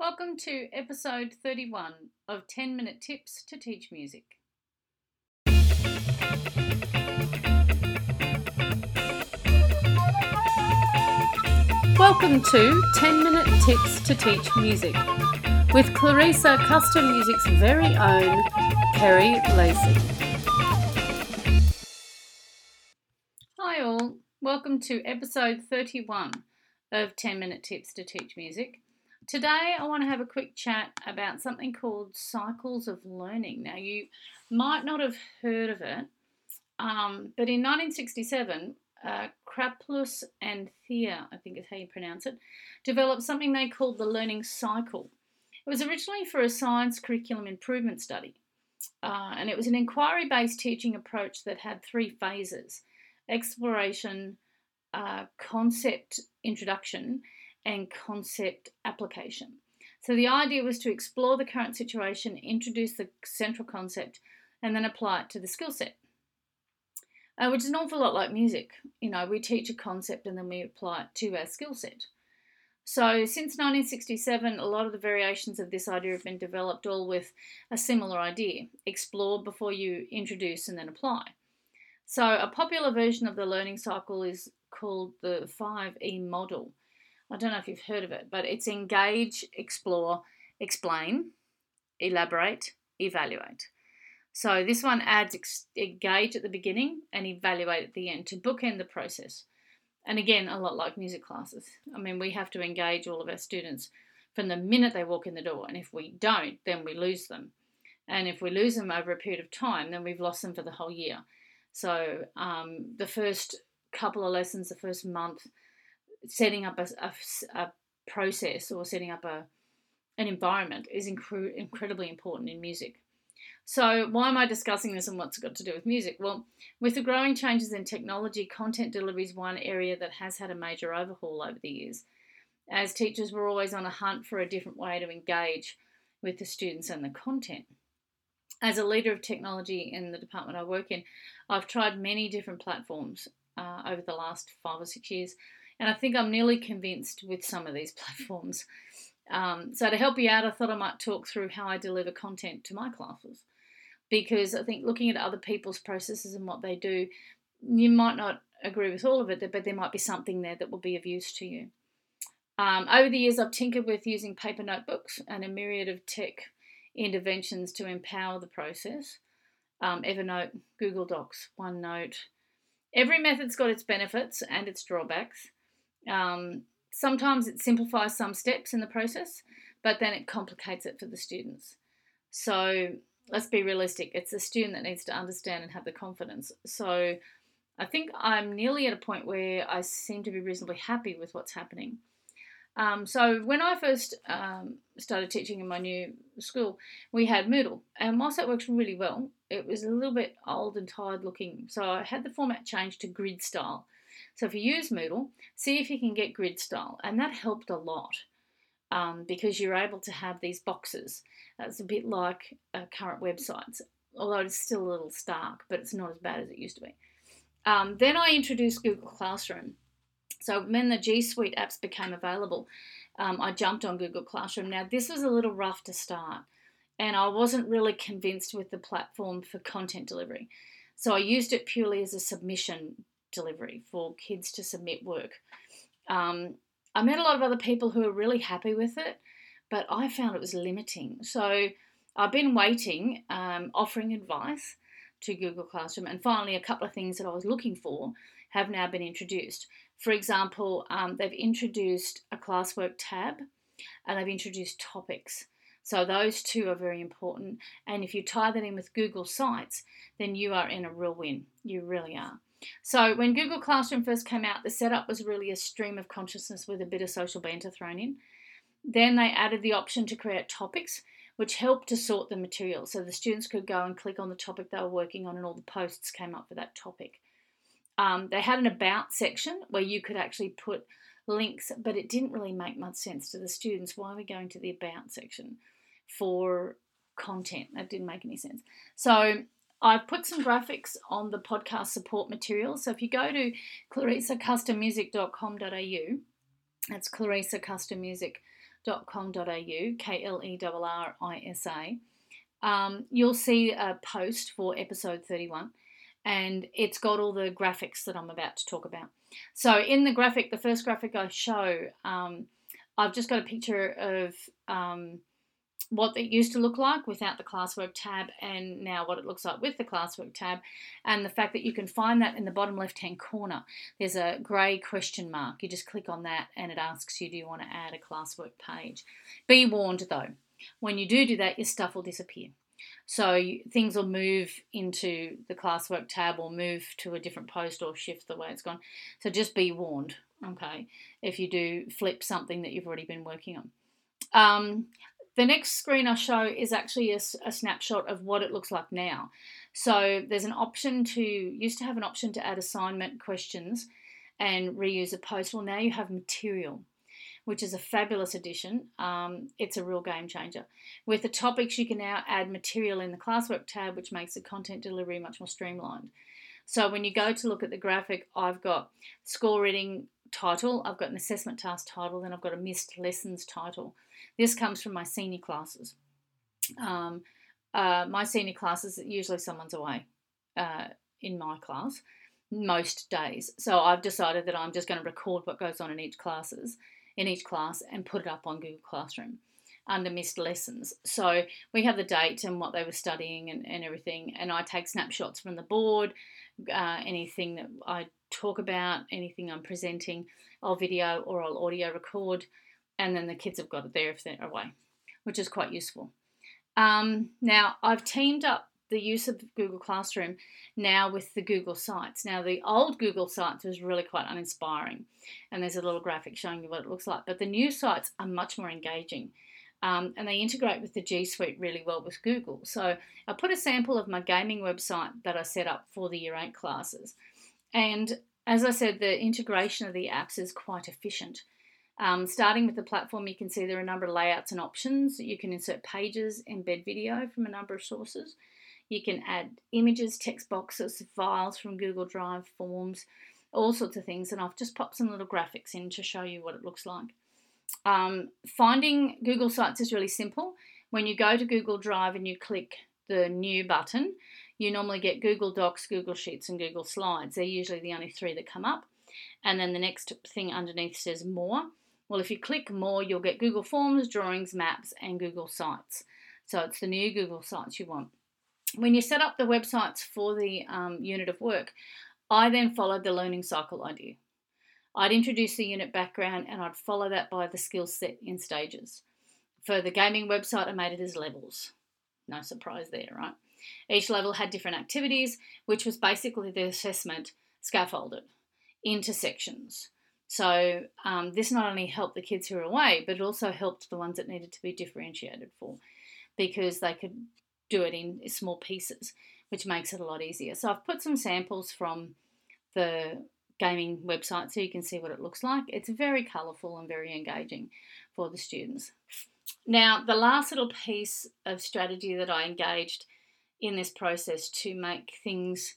Welcome to episode 31 of 10 Minute Tips to Teach Music. Welcome to 10 Minute Tips to Teach Music with Klerrisa Custom Music's very own Kerry Lacey. Hi, all. Welcome to episode 31 of 10 Minute Tips to Teach Music. Today, I want to have a quick chat about something called cycles of learning. Now, you might not have heard of it, um, but in 1967, uh, Karplus and Thier, I think is how you pronounce it, developed something they called the learning cycle. It was originally for a science curriculum improvement study, uh, and it was an inquiry based teaching approach that had three phases exploration, uh, concept introduction, and concept application. So the idea was to explore the current situation, introduce the central concept, and then apply it to the skill set. Uh, which is an awful lot like music. You know, we teach a concept and then we apply it to our skill set. So, since 1967, a lot of the variations of this idea have been developed, all with a similar idea explore before you introduce and then apply. So, a popular version of the learning cycle is called the 5E model, I don't know if you've heard of it, but it's engage, explore, explain, elaborate, evaluate. So this one adds ex- engage at the beginning and evaluate at the end to bookend the process. And again, a lot like music classes. I mean, we have to engage all of our students from the minute they walk in the door. And if we don't, then we lose them. And if we lose them over a period of time, then we've lost them for the whole year. So um, the first couple of lessons, the first month, setting up a, a, a process or setting up a an environment is incre- incredibly important in music. So, why am I discussing this and what's it got to do with music? Well, with the growing changes in technology, content delivery is one area that has had a major overhaul over the years. As teachers, we're always on a hunt for a different way to engage with the students and the content. As a leader of technology in the department I work in, I've tried many different platforms uh, over the last five or six years and I think I'm nearly convinced with some of these platforms. Um, so, to help you out, I thought I might talk through how I deliver content to my classes. Because I think looking at other people's processes and what they do, you might not agree with all of it, but there might be something there that will be of use to you. Um, over the years, I've tinkered with using paper notebooks and a myriad of tech interventions to empower the process. Um, Evernote, Google Docs, OneNote. Every method's got its benefits and its drawbacks. Um, sometimes it simplifies some steps in the process, but then it complicates it for the students. So let's be realistic. It's the student that needs to understand and have the confidence. So I think I'm nearly at a point where I seem to be reasonably happy with what's happening. Um, so when I first um, started teaching in my new school, we had Moodle, and whilst that works really well, it was a little bit old and tired looking. So I had the format changed to grid style. So if you use Moodle, see if you can get grid style, and that helped a lot um, because you're able to have these boxes. It's a bit like uh, current websites, although it's still a little stark, but it's not as bad as it used to be. Um, then I introduced Google Classroom. So when the G Suite apps became available, um, I jumped on Google Classroom. Now this was a little rough to start, and I wasn't really convinced with the platform for content delivery. So I used it purely as a submission delivery for kids to submit work. Um, I met a lot of other people who were really happy with it, but I found it was limiting. So I've been waiting, um, offering advice to Google Classroom, and finally, a couple of things that I was looking for have now been introduced. For example, um, they've introduced a classwork tab and they've introduced topics. So those two are very important. And if you tie that in with Google Sites, then you are in a real win. You really are. So when Google Classroom first came out, the setup was really a stream of consciousness with a bit of social banter thrown in. Then they added the option to create topics, which helped to sort the material. So the students could go and click on the topic they were working on, and all the posts came up for that topic. Um, they had an about section where you could actually put links, but it didn't really make much sense to the students. Why are we going to the about section for content? That didn't make any sense. So I've put some graphics on the podcast support material. So if you go to klerrisacustommusic.com.au, that's klerrisacustommusic.com.au, K L E R R I S A, um, you'll see a post for episode 31 and it's got all the graphics that I'm about to talk about. So, in the graphic, the first graphic I show, um, I've just got a picture of um, what it used to look like without the classwork tab and now what it looks like with the classwork tab and the fact that you can find that in the bottom left hand corner there's a grey question mark. You just click on that and it asks you do you want to add a classwork page? Be warned though when you do do that your stuff will disappear. So things will move into the classwork tab or move to a different post or shift the way it's gone. So just be warned okay if you do flip something that you've already been working on. Um, the next screen I show is actually a, a, snapshot of what it looks like now. So there's an option to, used to have an option to add assignment questions and reuse a post. Well, now you have material, which is a fabulous addition. Um, it's a real game changer. With the topics, you can now add material in the classwork tab, which makes the content delivery much more streamlined. So when you go to look at the graphic, I've got score reading title, I've got an assessment task title, then I've got a missed lessons title. This comes from my senior classes. Um, uh, my senior classes, usually someone's away uh, in my class most days. So I've decided that I'm just going to record what goes on in each classes, in each class, and put it up on Google Classroom under missed lessons. So we have the date and what they were studying and, and everything, and I take snapshots from the board, uh, anything that I talk about, anything I'm presenting, I'll video or I'll audio record and then the kids have got it there if they're away, which is quite useful. Um, now, I've teamed up the use of Google Classroom now with the Google Sites. Now, the old Google Sites was really quite uninspiring, and there's a little graphic showing you what it looks like, but the new sites are much more engaging. Um, and they integrate with the G Suite really well with Google. So I put a sample of my gaming website that I set up for the Year 8 classes. And as I said, the integration of the apps is quite efficient. Um, starting with the platform, you can see there are a number of layouts and options. You can insert pages, embed video from a number of sources. You can add images, text boxes, files from Google Drive, forms, all sorts of things. And I've just popped some little graphics in to show you what it looks like. Um, finding Google Sites is really simple. When you go to Google Drive and you click the new button, you normally get Google Docs, Google Sheets, and Google Slides. They're usually the only three that come up. And then the next thing underneath says More. Well, if you click more, you'll get Google Forms, Drawings, Maps, and Google Sites. So it's the new Google Sites you want. When you set up the websites for the um, unit of work, I then followed the learning cycle idea. I'd introduce the unit background and I'd follow that by the skill set in stages. For the gaming website, I made it as levels. No surprise there, right? Each level had different activities, which was basically the assessment scaffolded into sections. So um, this not only helped the kids who were away, but it also helped the ones that needed to be differentiated for, because they could do it in small pieces, which makes it a lot easier. So I've put some samples from the gaming website so you can see what it looks like. It's very colourful and very engaging for the students. Now, the last little piece of strategy that I engaged in this process to make things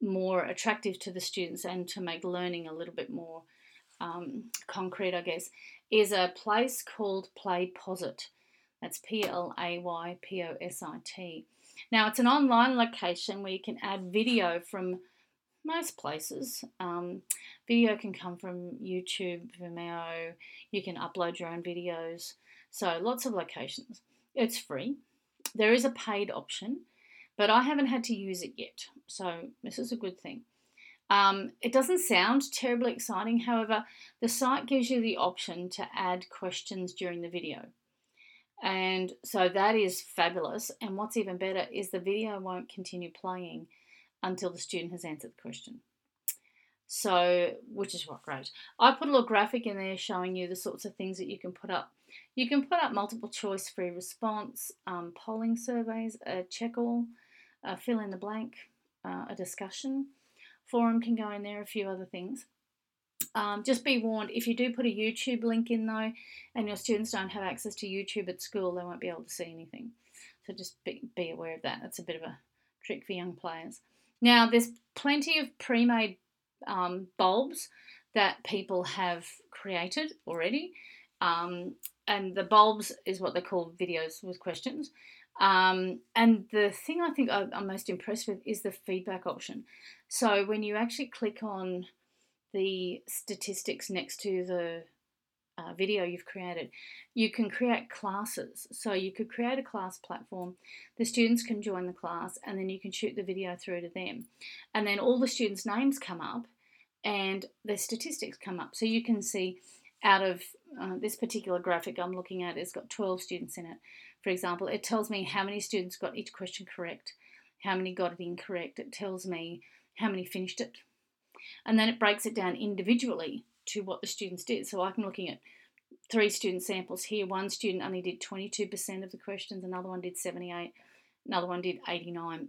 more attractive to the students and to make learning a little bit more um, concrete, I guess, is a place called Playposit. That's P L A Y P O S I T. Now, it's an online location where you can add video from most places. Um, video can come from YouTube, Vimeo, you can upload your own videos. So, lots of locations. It's free. There is a paid option, but I haven't had to use it yet. So, this is a good thing. Um, it doesn't sound terribly exciting, however, the site gives you the option to add questions during the video. And so that is fabulous. And what's even better is the video won't continue playing until the student has answered the question. So, which is what great. I put a little graphic in there showing you the sorts of things that you can put up. You can put up multiple choice free response, um, polling surveys, a check all, fill in the blank, uh, a discussion Forum can go in there, a few other things. Um, just be warned if you do put a YouTube link in though, and your students don't have access to YouTube at school, they won't be able to see anything. So just be, be aware of that. That's a bit of a trick for young players. Now, there's plenty of pre made um, bulbs that people have created already, Um, and the bulbs is what they call videos with questions. Um, and the thing I think I'm most impressed with is the feedback option. So when you actually click on the statistics next to the uh, video you've created, you can create classes. So you could create a class platform, the students can join the class, and then you can shoot the video through to them. And then all the students' names come up and their statistics come up. So you can see out of uh, this particular graphic I'm looking at, it's got 12 students in it for example, it tells me how many students got each question correct, how many got it incorrect. It tells me how many finished it. And then it breaks it down individually to what the students did. So I'm looking at three student samples here. One student only did 22% of the questions, another one did 78, another one did 89.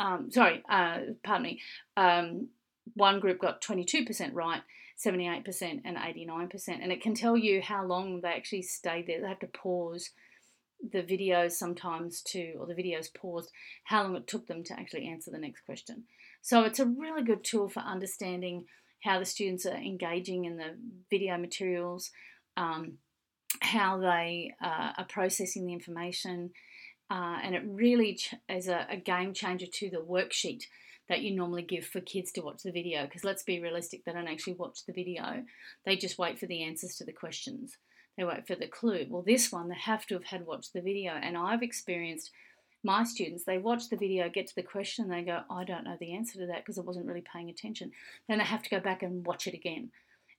Um, sorry, uh, pardon me. Um, one group got 22% right, 78% and 89%. And it can tell you how long they actually stayed there. They have to pause the videos sometimes to, or the videos paused, how long it took them to actually answer the next question. So it's a really good tool for understanding how the students are engaging in the video materials, um, how they uh, are processing the information, uh, and it really ch- is a, a game changer to the worksheet that you normally give for kids to watch the video. Because let's be realistic, they don't actually watch the video, they just wait for the answers to the questions they wait for the clue. Well, this one, they have to have had watched the video. And I've experienced my students, they watch the video, get to the question, and they go, I don't know the answer to that because I wasn't really paying attention. Then they have to go back and watch it again.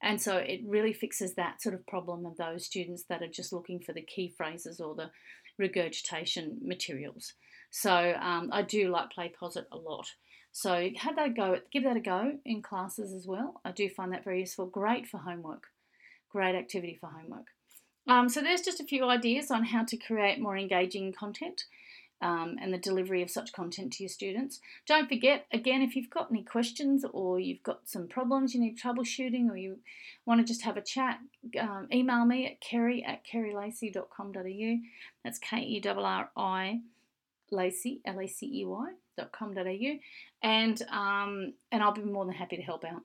And so it really fixes that sort of problem of those students that are just looking for the key phrases or the regurgitation materials. So um, I do like PlayPosit a lot. So have that go, give that a go in classes as well. I do find that very useful. Great for homework. Great activity for homework. Um, so there's just a few ideas on how to create more engaging content um, and the delivery of such content to your students. Don't forget, again, if you've got any questions or you've got some problems you need troubleshooting or you want to just have a chat, um, email me at kerry at kerrylacey.com.au. That's K-E-R-R-I Lacey, L-A-C-E-Y dot com.au and, um, and I'll be more than happy to help out.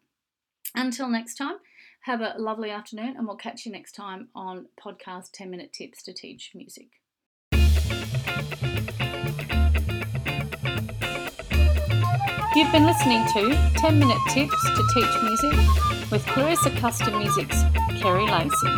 Until next time, have a lovely afternoon, and we'll catch you next time on podcast 10 Minute Tips to Teach Music. You've been listening to 10 Minute Tips to Teach Music with Klerrisa Custom Music's Kerry Lacey.